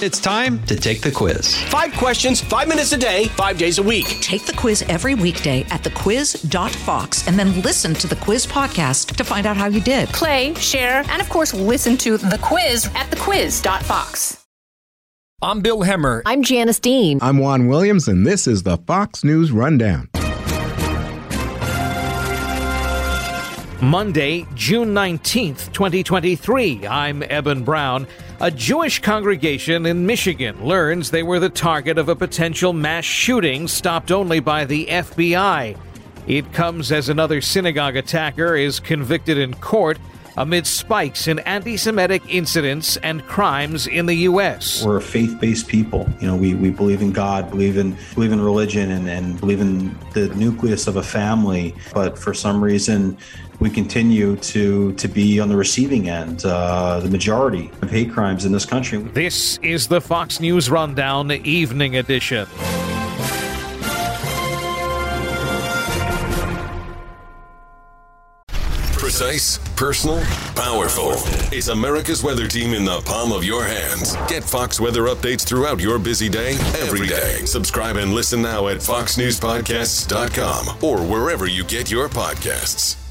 It's time to take the quiz. Five questions, five minutes a day, five days a week. Take the quiz every weekday at thequiz.fox and then listen to the quiz podcast to find out how you did. Play, share, and of course, listen to the quiz at thequiz.fox. I'm Bill Hemmer. I'm Janice Dean. I'm Juan Williams, and this is the Fox News Rundown. Monday, June 19th, 2023. I'm Eben Brown. A Jewish congregation in Michigan learns they were the target of a potential mass shooting stopped only by the FBI. It comes as another synagogue attacker is convicted in court amid spikes in anti Semitic incidents and crimes in the U.S. We're a faith based people. You know, we, we believe in God, believe in believe in religion, and, and believe in the nucleus of a family. But for some reason, we continue to to be on the receiving end, uh, the majority of hate crimes in this country. This is the Fox News Rundown Evening Edition. Precise, personal, powerful. It's America's weather team in the palm of your hands. Get Fox weather updates throughout your busy day, every day. Subscribe and listen now at foxnewspodcasts.com or wherever you get your podcasts.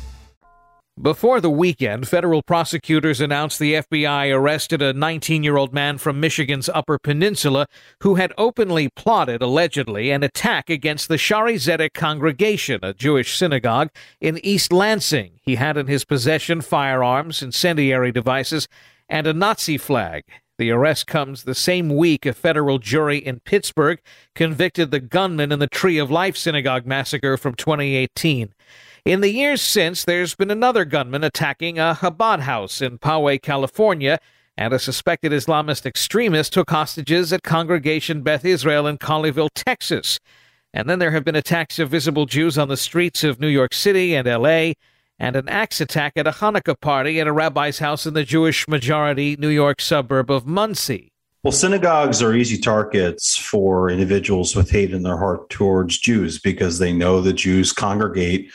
Before the weekend, federal prosecutors announced the FBI arrested a 19 year old man from Michigan's Upper Peninsula who had openly plotted, allegedly, an attack against the Shaarey Zedek congregation, a Jewish synagogue, in East Lansing. He had in his possession firearms, incendiary devices, and a Nazi flag. The arrest comes the same week a federal jury in Pittsburgh convicted the gunman in the Tree of Life synagogue massacre from 2018. In the years since, there's been another gunman attacking a Chabad house in Poway, California, and a suspected Islamist extremist took hostages at Congregation Beth Israel in Colleyville, Texas. And then there have been attacks of visible Jews on the streets of New York City and L.A., and an axe attack at a Hanukkah party at a rabbi's house in the Jewish majority New York suburb of Monsey. Well, synagogues are easy targets for individuals with hate in their heart towards Jews because they know the Jews congregate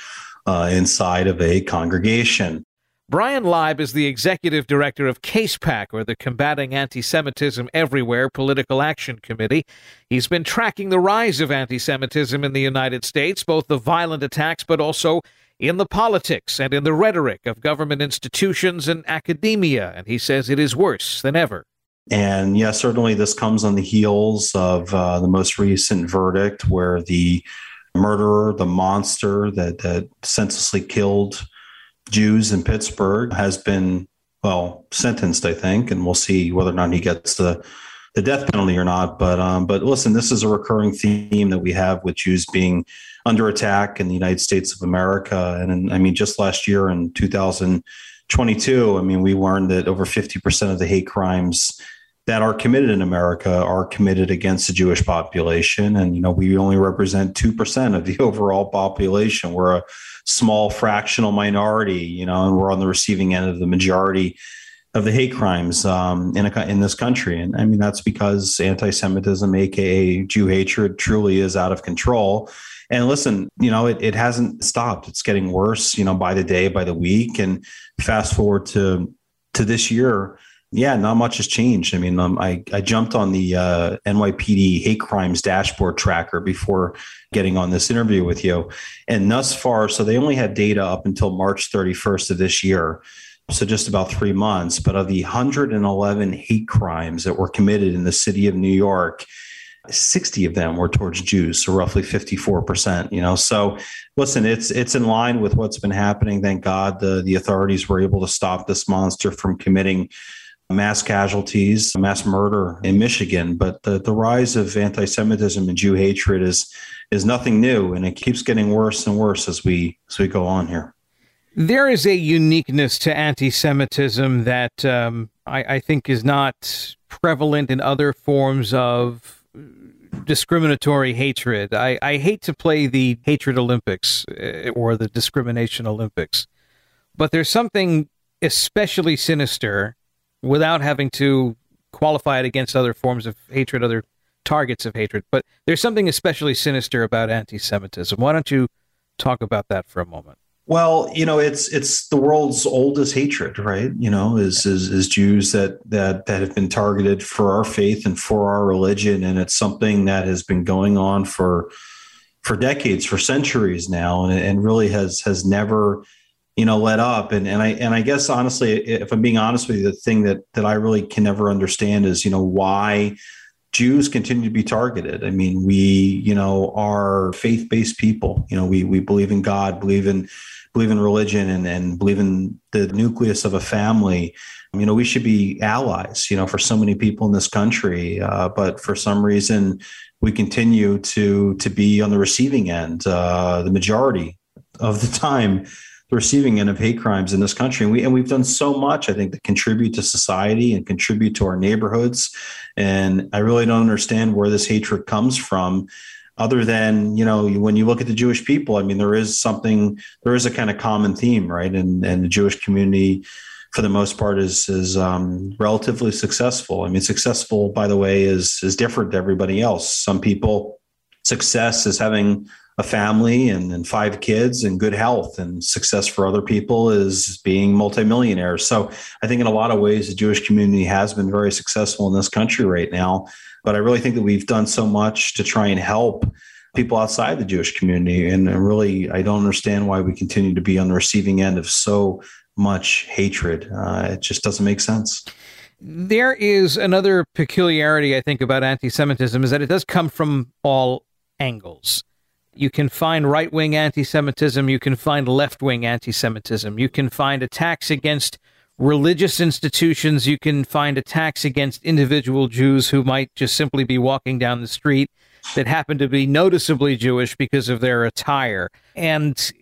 uh, inside of a congregation. Bryan Leib is the executive director of CASEPAC, or the Combating Anti Semitism Everywhere Political Action Committee. He's been tracking the rise of anti Semitism in the United States, both the violent attacks, but also in the politics and in the rhetoric of government institutions and academia. And he says it is worse than ever. And yes, certainly this comes on the heels of uh, the most recent verdict where the murderer, the monster that, that senselessly killed Jews in Pittsburgh, has been, well, sentenced, I think, and we'll see whether or not he gets the the death penalty or not. But um, but listen, this is a recurring theme that we have with Jews being under attack in the United States of America. And in, I mean, just last year in 2022, I mean, we learned that over 50% of the hate crimes that are committed in America are committed against the Jewish population. And, you know, we only represent 2% of the overall population. We're a small fractional minority, you know, and we're on the receiving end of the majority of the hate crimes um, in, a, in this country. And I mean, that's because anti Semitism, AKA Jew hatred, truly is out of control. And listen, you know, it, it hasn't stopped. It's getting worse, you know, by the day, by the week. And fast forward to to this year, yeah, not much has changed. I mean, um, I I jumped on the uh, NYPD hate crimes dashboard tracker before getting on this interview with you, and thus far, so they only had data up until March 31st of this year, so just about three months. But of the 111 hate crimes that were committed in the city of New York, 60 of them were towards Jews, so roughly 54%, you know. So listen, it's it's in line with what's been happening. Thank God the the authorities were able to stop this monster from committing mass casualties, mass murder in Michigan. But the, the rise of anti Semitism and Jew hatred is, is nothing new, and it keeps getting worse and worse as we, as we go on here. There is a uniqueness to anti Semitism that um, I, I think is not prevalent in other forms of discriminatory hatred. I, I hate to play the hatred Olympics uh, or the discrimination Olympics, but there's something especially sinister without having to qualify it against other forms of hatred, other targets of hatred. But there's something especially sinister about anti Semitism. Why don't you talk about that for a moment? Well, you know, it's it's the world's oldest hatred, right? You know, is is, is Jews that that that have been targeted for our faith and for our religion, and it's something that has been going on for for decades, for centuries now, and, and really has has never, you know, let up. And and I and I guess honestly, if I'm being honest with you, the thing that that I really can never understand is, you know, why Jews continue to be targeted. I mean, we, you know, are faith-based people. You know, we we believe in God, believe in believe in religion, and and believe in the nucleus of a family. You know, we should be allies. You know, for so many people in this country, uh, but for some reason, we continue to to be on the receiving end. Uh, the majority of the time the receiving end of hate crimes in this country. And we and we've done so much, I think, to contribute to society and contribute to our neighborhoods. And I really don't understand where this hatred comes from. Other than you know, when you look at the Jewish people, I mean, there is something, there is a kind of common theme, right? And and the Jewish community, for the most part, is is um, relatively successful. I mean, successful, by the way, is is different to everybody else. Some people, success is having a family and, and five kids and good health and success for other people is being multimillionaires. So I think in a lot of ways, the Jewish community has been very successful in this country right now. But I really think that we've done so much to try and help people outside the Jewish community. And really, I don't understand why we continue to be on the receiving end of so much hatred. Uh, it just doesn't make sense. There is another peculiarity, I think, about anti Semitism is that it does come from all angles. You can find right wing anti Semitism. You can find left wing anti Semitism. You can find attacks against religious institutions. You can find attacks against individual Jews who might just simply be walking down the street that happen to be noticeably Jewish because of their attire. And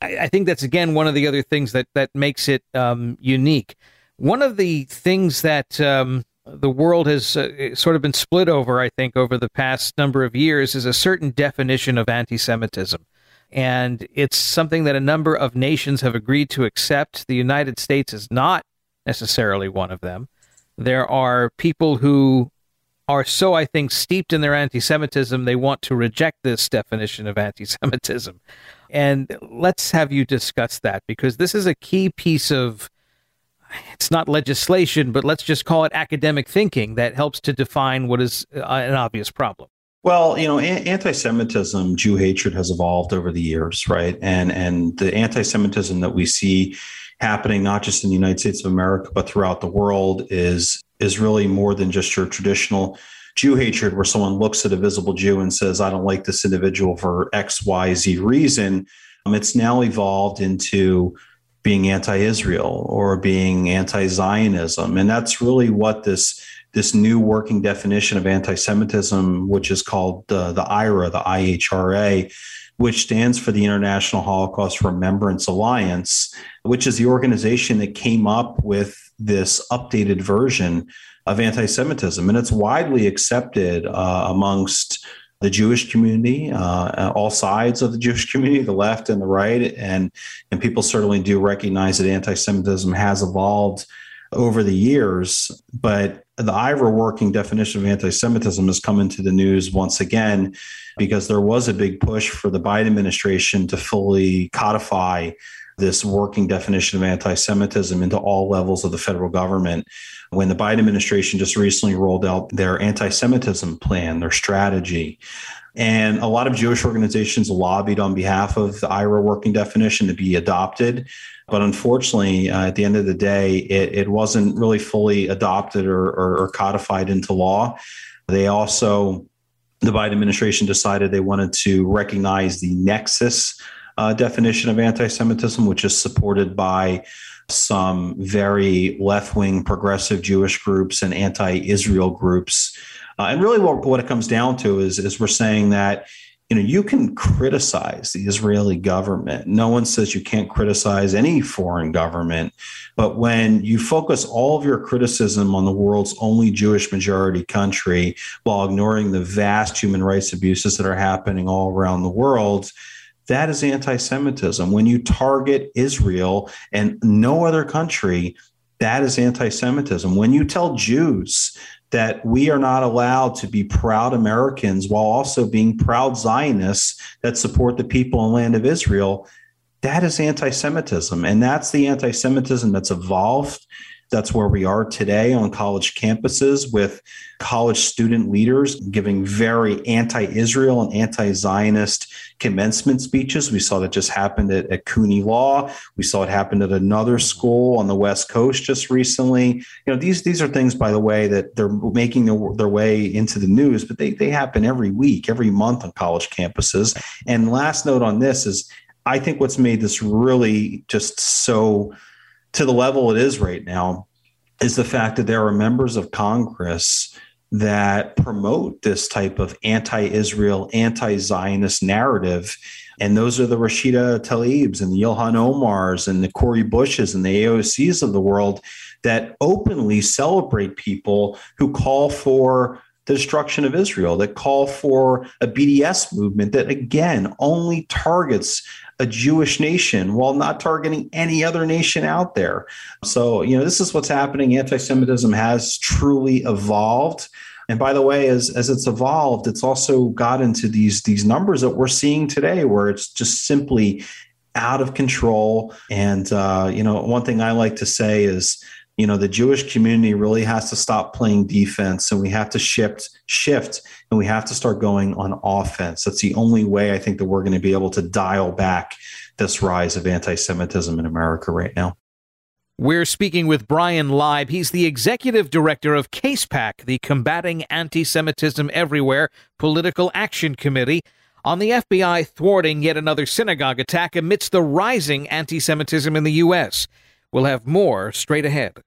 I, think that's, again, one of the other things that, that makes it um, unique. One of the things that um, the world has uh, sort of been split over, I think, over the past number of years is a certain definition of anti Semitism. And it's something that a number of nations have agreed to accept. The United States is not necessarily one of them. There are people who are so, I think, steeped in their anti Semitism, they want to reject this definition of anti Semitism. And let's have you discuss that because this is a key piece of it's not legislation, but let's just call it academic thinking that helps to define what is uh, an obvious problem. Well, you know, anti-Semitism, Jew hatred has evolved over the years, right? And and the anti-Semitism that we see happening not just in the United States of America but throughout the world is is really more than just your traditional Jew hatred, where someone looks at a visible Jew and says, "I don't like this individual for X, Y, Z reason." Um, it's now evolved into being anti-Israel or being anti-Zionism, and that's really what this this new working definition of anti-Semitism, which is called uh, the IRA, the IHRA, which stands for the International Holocaust Remembrance Alliance, which is the organization that came up with this updated version of anti-Semitism, and it's widely accepted uh, amongst the Jewish community, uh, all sides of the Jewish community, the left and the right, and and people certainly do recognize that anti-Semitism has evolved over the years. But the IRA working definition of anti-Semitism has come into the news once again because there was a big push for the Biden administration to fully codify this working definition of anti-Semitism into all levels of the federal government when the Biden administration just recently rolled out their anti Semitism plan, their strategy. And a lot of Jewish organizations lobbied on behalf of the IRA working definition to be adopted. But unfortunately, uh, at the end of the day, it, it wasn't really fully adopted or, or, or codified into law. They also, the Biden administration decided they wanted to recognize the nexus uh, definition of anti Semitism, which is supported by some very left wing progressive Jewish groups and anti Israel groups. Uh, and really, what, what it comes down to is, is we're saying that you know you can criticize the israeli government no one says you can't criticize any foreign government but when you focus all of your criticism on the world's only jewish majority country while ignoring the vast human rights abuses that are happening all around the world that is anti Semitism. When you target Israel and no other country, that is anti Semitism. When you tell Jews that we are not allowed to be proud Americans while also being proud Zionists that support the people and land of Israel, that is anti Semitism. And that's the anti Semitism that's evolved that's where we are today on college campuses with college student leaders giving very anti Israel and anti Zionist commencement speeches. We saw that just happened at, at CUNY Law. We saw it happen at another school on the West Coast just recently. You know, these these are things, by the way, that they're making their, their way into the news, but they, they happen every week, every month on college campuses. And last note on this is I think what's made this really just so to the level it is right now is the fact that there are members of Congress that promote this type of anti-Israel, anti-Zionist narrative. And those are the Rashida Tlaibs and the Ilhan Omars and the Cori Bushes and the AOCs of the world that openly celebrate people who call for the destruction of Israel, that call for a BDS movement that, again, only targets a Jewish nation while not targeting any other nation out there. So, you know, this is what's happening. Anti Semitism has truly evolved. And by the way, as, as it's evolved, it's also got into these, these numbers that we're seeing today where it's just simply out of control. And, uh, you know, one thing I like to say is, you know the jewish community really has to stop playing defense and we have to shift shift and we have to start going on offense that's the only way i think that we're going to be able to dial back this rise of anti-semitism in america right now we're speaking with Bryan Leib. He's the executive director of CASEPAC, the Combating Anti Semitism Everywhere Political Action Committee, on the FBI thwarting yet another synagogue attack amidst the rising anti Semitism in the U.S. We'll have more straight ahead.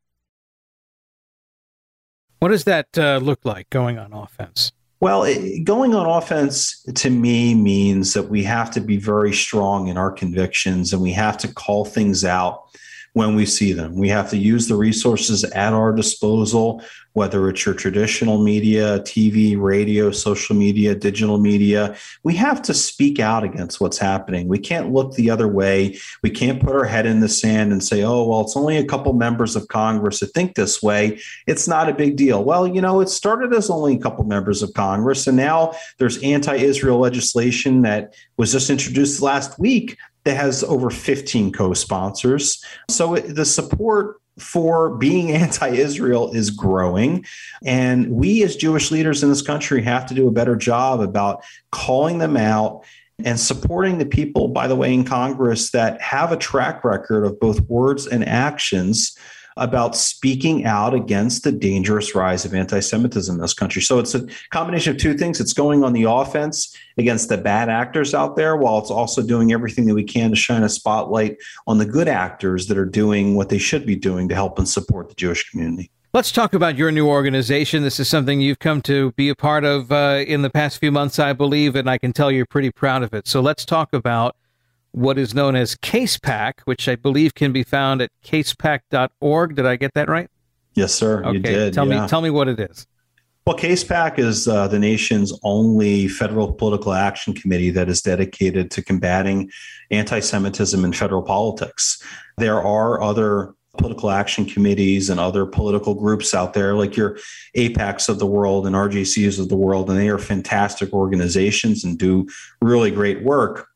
What does that uh, look like going on offense? Well, it, going on offense to me means that we have to be very strong in our convictions and we have to call things out when we see them. We have to use the resources at our disposal, whether it's your traditional media, TV, radio, social media, digital media. We have to speak out against what's happening. We can't look the other way. We can't put our head in the sand and say, oh, well, it's only a couple members of Congress that think this way. It's not a big deal. Well, you know, it started as only a couple members of Congress, and now there's anti Israel legislation that was just introduced last week that has over 15 co-sponsors. So it, the support for being anti-Israel is growing and we as Jewish leaders in this country have to do a better job about calling them out and supporting the people by the way in Congress that have a track record of both words and actions about speaking out against the dangerous rise of anti Semitism in this country. So it's a combination of two things. It's going on the offense against the bad actors out there, while it's also doing everything that we can to shine a spotlight on the good actors that are doing what they should be doing to help and support the Jewish community. Let's talk about your new organization. This is something you've come to be a part of uh, in the past few months, I believe, and I can tell you're pretty proud of it. So let's talk about what is known as CASEPAC, which I believe can be found at casepac.org. Did I get that right? Yes, sir. Okay. You did. Tell yeah. me, tell me what it is. Well, CASEPAC is uh, the nation's only federal political action committee that is dedicated to combating anti Semitism in federal politics. There are other political action committees and other political groups out there, like your AIPACs of the world and RJCs of the world, and they are fantastic organizations and do really great work.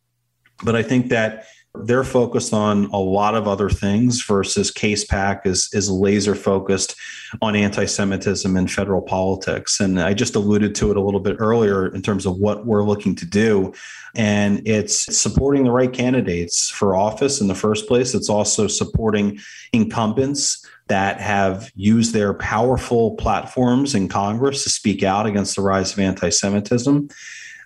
But I think that they're focused on a lot of other things versus CASEPAC is is laser focused on anti-Semitism and federal politics. And I just alluded to it a little bit earlier in terms of what we're looking to do. And it's supporting the right candidates for office in the first place. It's also supporting incumbents that have used their powerful platforms in Congress to speak out against the rise of anti-Semitism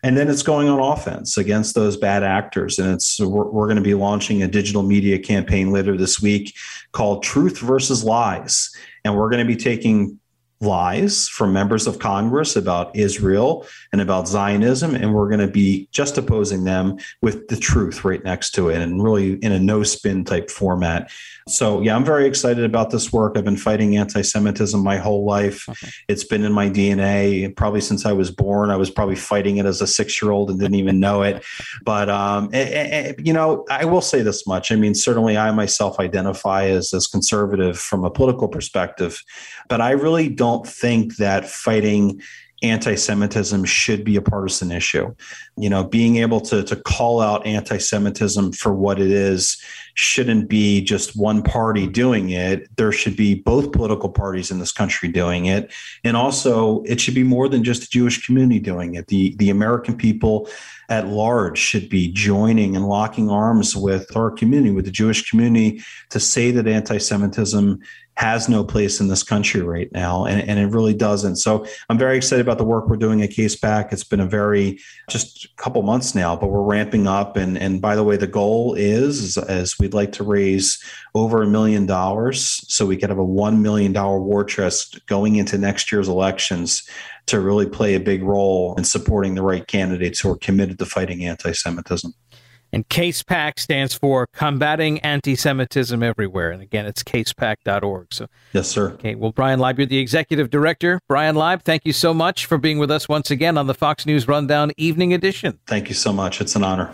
and then it's going on offense against those bad actors. And it's we're, we're, going to be launching a digital media campaign later this week called truth versus lies. And we're going to be taking lies from members of Congress about Israel and about Zionism, and we're going to be just opposing them with the truth right next to it and really in a no spin type format. So, yeah, I'm very excited about this work. I've been fighting anti Semitism my whole life. Okay. It's been in my DNA probably since I was born. I was probably fighting it as a six year old and didn't even know it. But, um, it, it, you know, I will say this much. I mean, certainly I myself identify as, as conservative from a political perspective, but I really don't think that fighting anti-Semitism should be a partisan issue. You know, being able to to call out anti-Semitism for what it is shouldn't be just one party doing it. There should be both political parties in this country doing it, and also it should be more than just the Jewish community doing it. The the American people at large should be joining and locking arms with our community, with the Jewish community, to say that anti-Semitism has no place in this country right now, and, and it really doesn't. So I'm very excited about the work we're doing at CasePac. It's been a very just a couple months now, but we're ramping up. And and by the way, the goal is as we'd like to raise over a million dollars, so we could have a one million dollar war chest going into next year's elections to really play a big role in supporting the right candidates who are committed to fighting anti-Semitism. And CASE CasePac stands for Combating Anti-Semitism Everywhere. And again, it's casepac.org. So Yes, sir. Okay. Well, Bryan Leib, you're the executive director. Bryan Leib, thank you so much for being with us once again on the Fox News Rundown Evening Edition. Thank you so much. It's an honor.